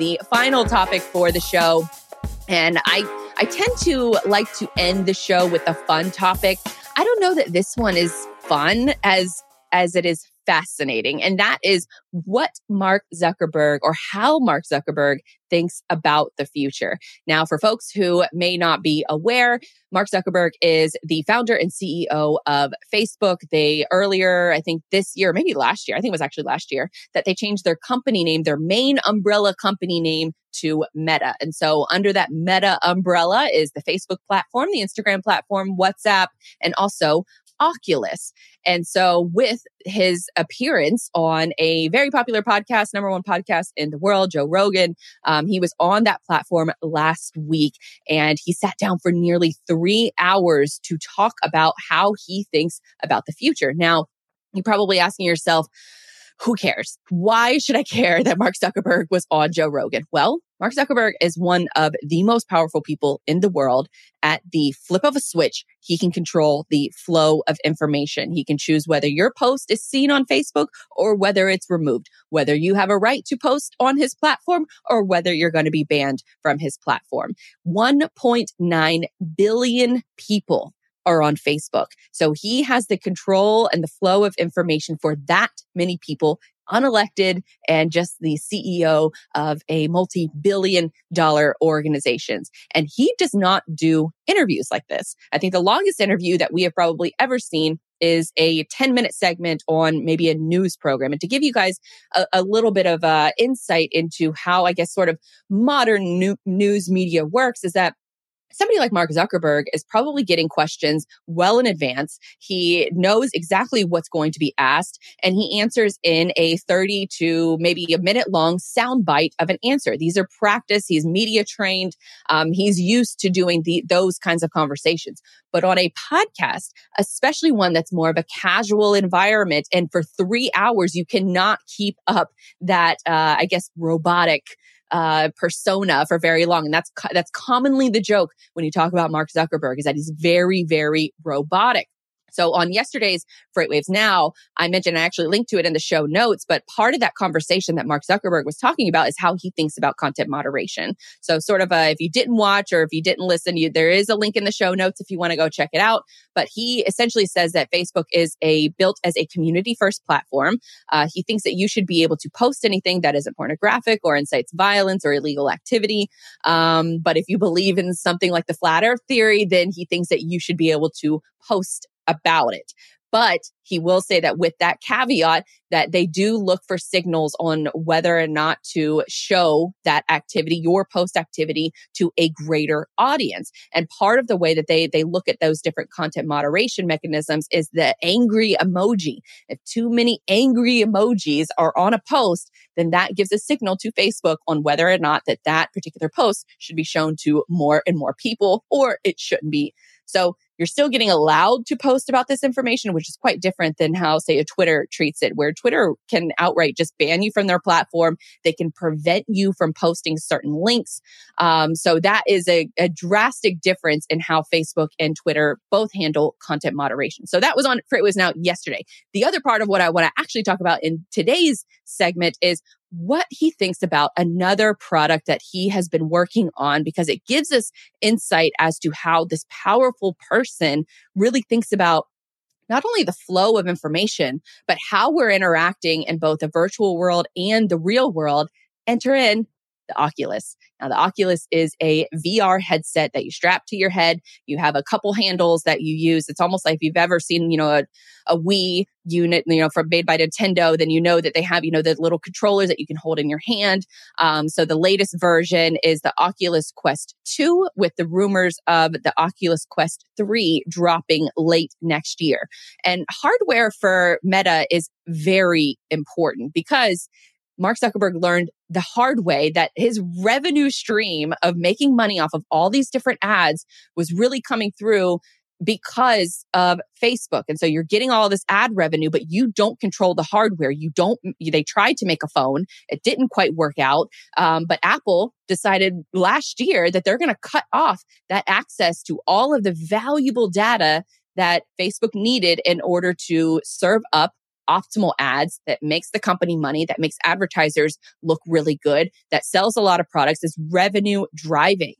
the final topic for the show. And I I tend to like to end the show with a fun topic. I don't know that this one is fun as as it is fascinating. And that is what Mark Zuckerberg or how Mark Zuckerberg thinks about the future. Now, for folks who may not be aware, Mark Zuckerberg is the founder and CEO of Facebook. They earlier, I think this year, maybe last year, I think it was actually last year, that they changed their company name, their main umbrella company name to Meta. And so under that Meta umbrella is the Facebook platform, the Instagram platform, WhatsApp, and also Oculus. And so with his appearance on a very popular podcast, number one podcast in the world, Joe Rogan, um, he was on that platform last week and he sat down for nearly three hours to talk about how he thinks about the future. Now, you're probably asking yourself, who cares? Why should I care that Mark Zuckerberg was on Joe Rogan? Well, Mark Zuckerberg is one of the most powerful people in the world. At the flip of a switch, he can control the flow of information. He can choose whether your post is seen on Facebook or whether it's removed, whether you have a right to post on his platform or whether you're going to be banned from his platform. 1.9 billion people are on Facebook. So he has the control and the flow of information for that many people, unelected and just the CEO of a multi-billion dollar organizations. And he does not do interviews like this. I think the longest interview that we have probably ever seen is a 10 minute segment on maybe a news program. And to give you guys a, a little bit of uh, insight into how I guess sort of modern new, news media works is that somebody like Mark Zuckerberg is probably getting questions well in advance. He knows exactly what's going to be asked and he answers in a 30 to maybe a minute long soundbite of an answer. These are practice. He's media trained. Um, he's used to doing the, those kinds of conversations. But on a podcast, especially one that's more of a casual environment and for three hours, you cannot keep up that, uh, I guess, robotic uh, persona for very long. And that's, that's commonly the joke when you talk about Mark Zuckerberg is that he's very, very robotic. So on yesterday's FreightWaves Now, I mentioned I actually linked to it in the show notes, but part of that conversation that Mark Zuckerberg was talking about is how he thinks about content moderation. So sort of a, if you didn't watch or if you didn't listen, you, there is a link in the show notes if you want to go check it out. But he essentially says that Facebook is a built as a community first platform. Uh, he thinks that you should be able to post anything that isn't pornographic or incites violence or illegal activity. Um, but if you believe in something like the flat earth theory, then he thinks that you should be able to post about it. But he will say that with that caveat that they do look for signals on whether or not to show that activity, your post activity to a greater audience. And part of the way that they, they look at those different content moderation mechanisms is the angry emoji. If too many angry emojis are on a post, then that gives a signal to Facebook on whether or not that that particular post should be shown to more and more people or it shouldn't be. So you're still getting allowed to post about this information, which is quite different than how, say, a Twitter treats it, where Twitter can outright just ban you from their platform. They can prevent you from posting certain links. Um, so that is a, a drastic difference in how Facebook and Twitter both handle content moderation. So that was on It Was Now yesterday. The other part of what I want to actually talk about in today's segment is what he thinks about another product that he has been working on because it gives us insight as to how this powerful person really thinks about not only the flow of information, but how we're interacting in both the virtual world and the real world. Enter in the Oculus. Now, the Oculus is a VR headset that you strap to your head. You have a couple handles that you use. It's almost like if you've ever seen, you know, a, a Wii unit, you know, from made by Nintendo, then you know that they have, you know, the little controllers that you can hold in your hand. Um, so the latest version is the Oculus Quest 2 with the rumors of the Oculus Quest 3 dropping late next year. And hardware for Meta is very important because Mark Zuckerberg learned the hard way that his revenue stream of making money off of all these different ads was really coming through because of Facebook. And so you're getting all this ad revenue, but you don't control the hardware. You don't, they tried to make a phone. It didn't quite work out. Um, but Apple decided last year that they're going to cut off that access to all of the valuable data that Facebook needed in order to serve up optimal ads that makes the company money, that makes advertisers look really good, that sells a lot of products is revenue driving.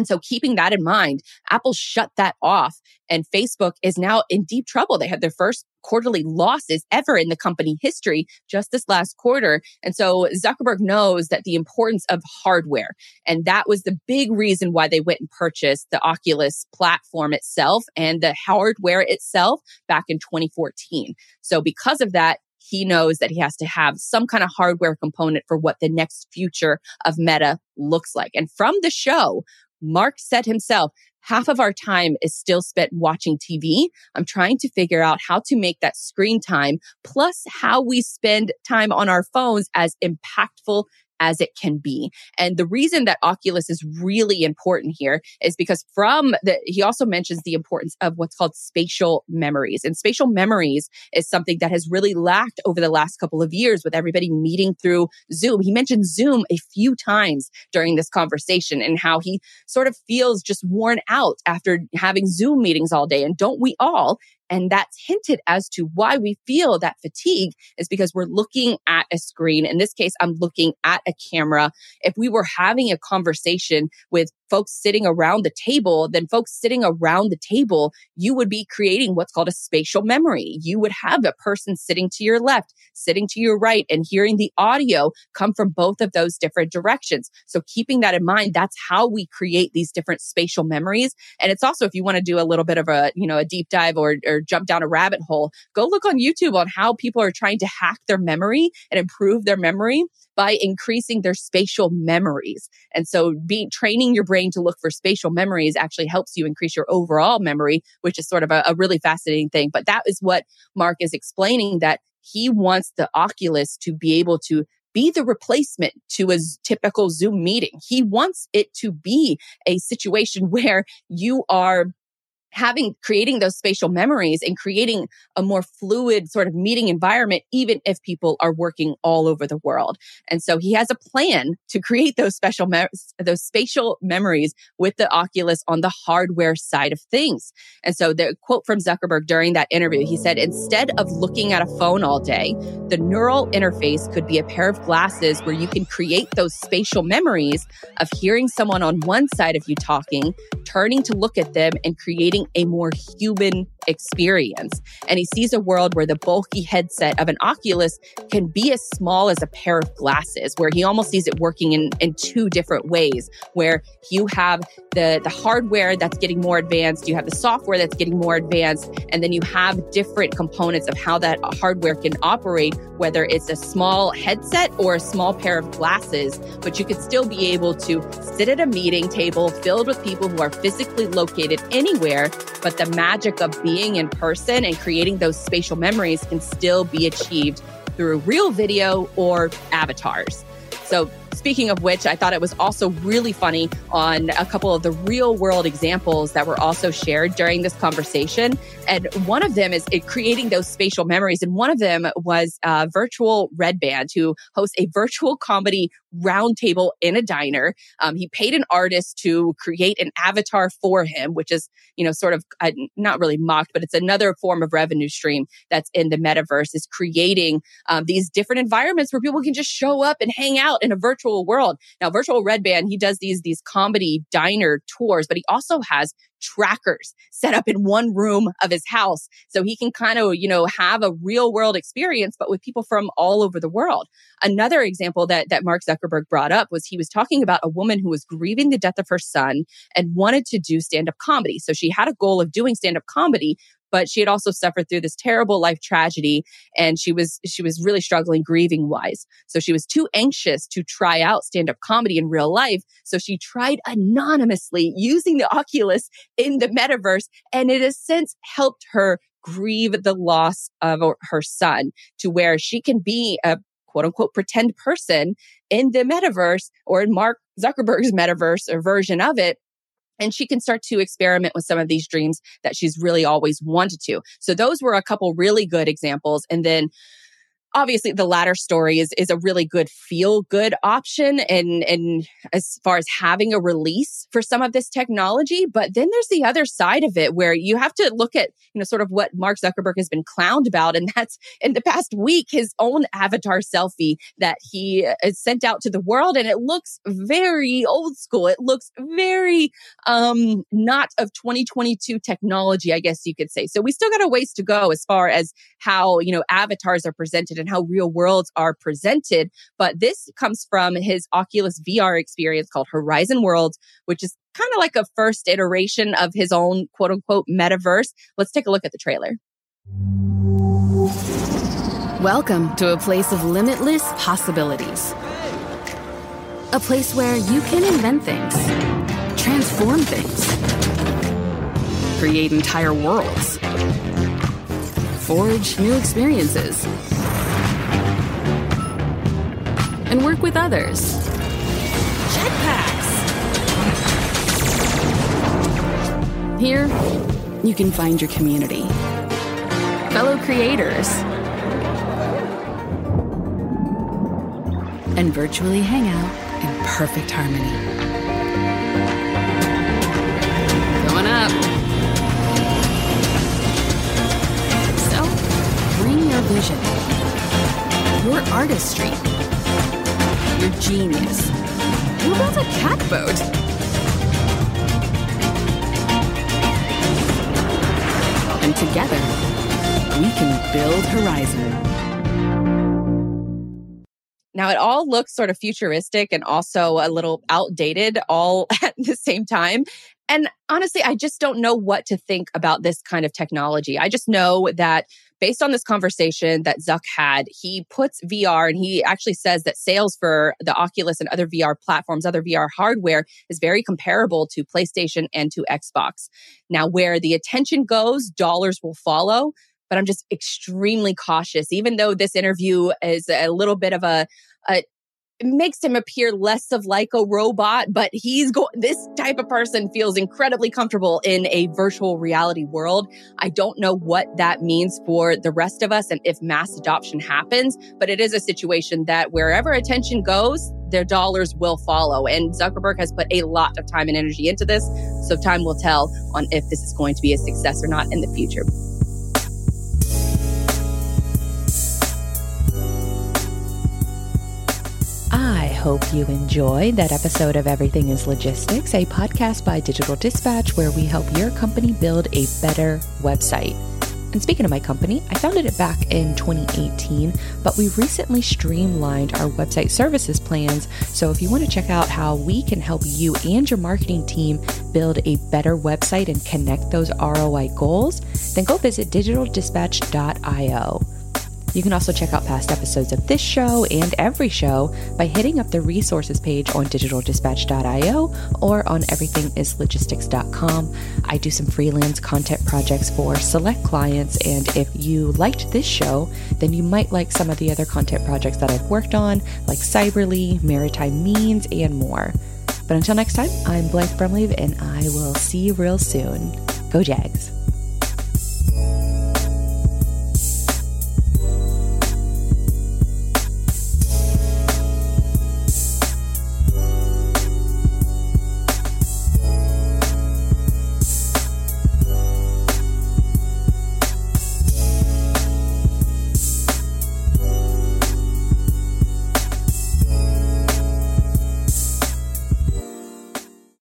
And so keeping that in mind, Apple shut that off and Facebook is now in deep trouble. They had their first quarterly losses ever in the company history just this last quarter. And so Zuckerberg knows that the importance of hardware. And that was the big reason why they went and purchased the Oculus platform itself and the hardware itself back in 2014. So because of that, he knows that he has to have some kind of hardware component for what the next future of Meta looks like. And from the show, Mark said himself, half of our time is still spent watching TV. I'm trying to figure out how to make that screen time plus how we spend time on our phones as impactful as it can be. And the reason that Oculus is really important here is because from the, he also mentions the importance of what's called spatial memories. And spatial memories is something that has really lacked over the last couple of years with everybody meeting through Zoom. He mentioned Zoom a few times during this conversation and how he sort of feels just worn out after having Zoom meetings all day. And don't we all? And that's hinted as to why we feel that fatigue is because we're looking at a screen. In this case, I'm looking at a camera. If we were having a conversation with folks sitting around the table, then folks sitting around the table, you would be creating what's called a spatial memory. You would have a person sitting to your left, sitting to your right, and hearing the audio come from both of those different directions. So keeping that in mind, that's how we create these different spatial memories. And it's also, if you want to do a little bit of a, you know, a deep dive or, or jump down a rabbit hole, go look on YouTube on how people are trying to hack their memory and improve their memory by increasing their spatial memories. And so being training your brain to look for spatial memories actually helps you increase your overall memory, which is sort of a, a really fascinating thing. But that is what Mark is explaining that he wants the Oculus to be able to be the replacement to a typical Zoom meeting. He wants it to be a situation where you are having creating those spatial memories and creating a more fluid sort of meeting environment even if people are working all over the world. And so he has a plan to create those special me- those spatial memories with the oculus on the hardware side of things. And so the quote from zuckerberg during that interview he said instead of looking at a phone all day the neural interface could be a pair of glasses where you can create those spatial memories of hearing someone on one side of you talking turning to look at them and creating a more human experience. And he sees a world where the bulky headset of an Oculus can be as small as a pair of glasses, where he almost sees it working in, in two different ways, where you have the, the hardware that's getting more advanced, you have the software that's getting more advanced, and then you have different components of how that hardware can operate, whether it's a small headset or a small pair of glasses, but you could still be able to sit at a meeting table filled with people who are physically located anywhere but the magic of being in person and creating those spatial memories can still be achieved through real video or avatars. So, speaking of which, I thought it was also really funny on a couple of the real world examples that were also shared during this conversation. And one of them is creating those spatial memories. And one of them was Virtual Red Band, who hosts a virtual comedy roundtable in a diner. Um, he paid an artist to create an avatar for him, which is, you know, sort of uh, not really mocked, but it's another form of revenue stream that's in the metaverse is creating um, these different environments where people can just show up and hang out in a virtual world. Now, Virtual Red Band, he does these, these comedy diner tours, but he also has trackers set up in one room of his house so he can kind of, you know, have a real world experience, but with people from all over the world. Another example that, that Mark Zuckerberg brought up was he was talking about a woman who was grieving the death of her son and wanted to do stand up comedy. So she had a goal of doing stand up comedy, but she had also suffered through this terrible life tragedy and she was she was really struggling grieving wise so she was too anxious to try out stand up comedy in real life so she tried anonymously using the oculus in the metaverse and it has since helped her grieve the loss of her son to where she can be a quote unquote pretend person in the metaverse or in Mark Zuckerberg's metaverse or version of it and she can start to experiment with some of these dreams that she's really always wanted to. So those were a couple really good examples. And then obviously the latter story is is a really good feel good option and and as far as having a release for some of this technology but then there's the other side of it where you have to look at you know sort of what Mark Zuckerberg has been clowned about and that's in the past week his own avatar selfie that he uh, sent out to the world and it looks very old school. It looks very um not of 2022 technology I guess you could say. So we still got a ways to go as far as how you know avatars are presented and how real worlds are presented. But this comes from his Oculus VR experience called Horizon Worlds, which is kind of like a first iteration of his own quote unquote metaverse. Let's take a look at the trailer. Welcome to a place of limitless possibilities. A place where you can invent things, transform things, create entire worlds, forge new experiences and work with others. Jetpacks! Here, you can find your community, fellow creators, and virtually hang out in perfect harmony. Going up. So, bring your vision, your artistry your genius. Who built a cat boat? And together, we can build Horizon. Now, it all looks sort of futuristic and also a little outdated all at the same time. And honestly, I just don't know what to think about this kind of technology. I just know that based on this conversation that Zuck had, he puts VR and he actually says that sales for the Oculus and other VR platforms, other VR hardware is very comparable to PlayStation and to Xbox. Now, where the attention goes, dollars will follow. But I'm just extremely cautious, even though this interview is a little bit of a, a makes him appear less of like a robot, but he's going, this type of person feels incredibly comfortable in a virtual reality world. I don't know what that means for the rest of us and if mass adoption happens, but it is a situation that wherever attention goes, their dollars will follow. And Zuckerberg has put a lot of time and energy into this. So time will tell on if this is going to be a success or not in the future. Hope you enjoyed that episode of Everything is Logistics, a podcast by Digital Dispatch where we help your company build a better website. And speaking of my company, I founded it back in 2018, but we recently streamlined our website services plans. So if you want to check out how we can help you and your marketing team build a better website and connect those ROI goals, then go visit digitaldispatch.io. You can also check out past episodes of this show and every show by hitting up the resources page on digitaldispatch.io or on everythingislogistics.com. I do some freelance content projects for select clients, and if you liked this show, then you might like some of the other content projects that I've worked on, like Cyberly, Maritime Means, and more. But until next time, I'm Blythe Brumleve, and I will see you real soon. Go Jags!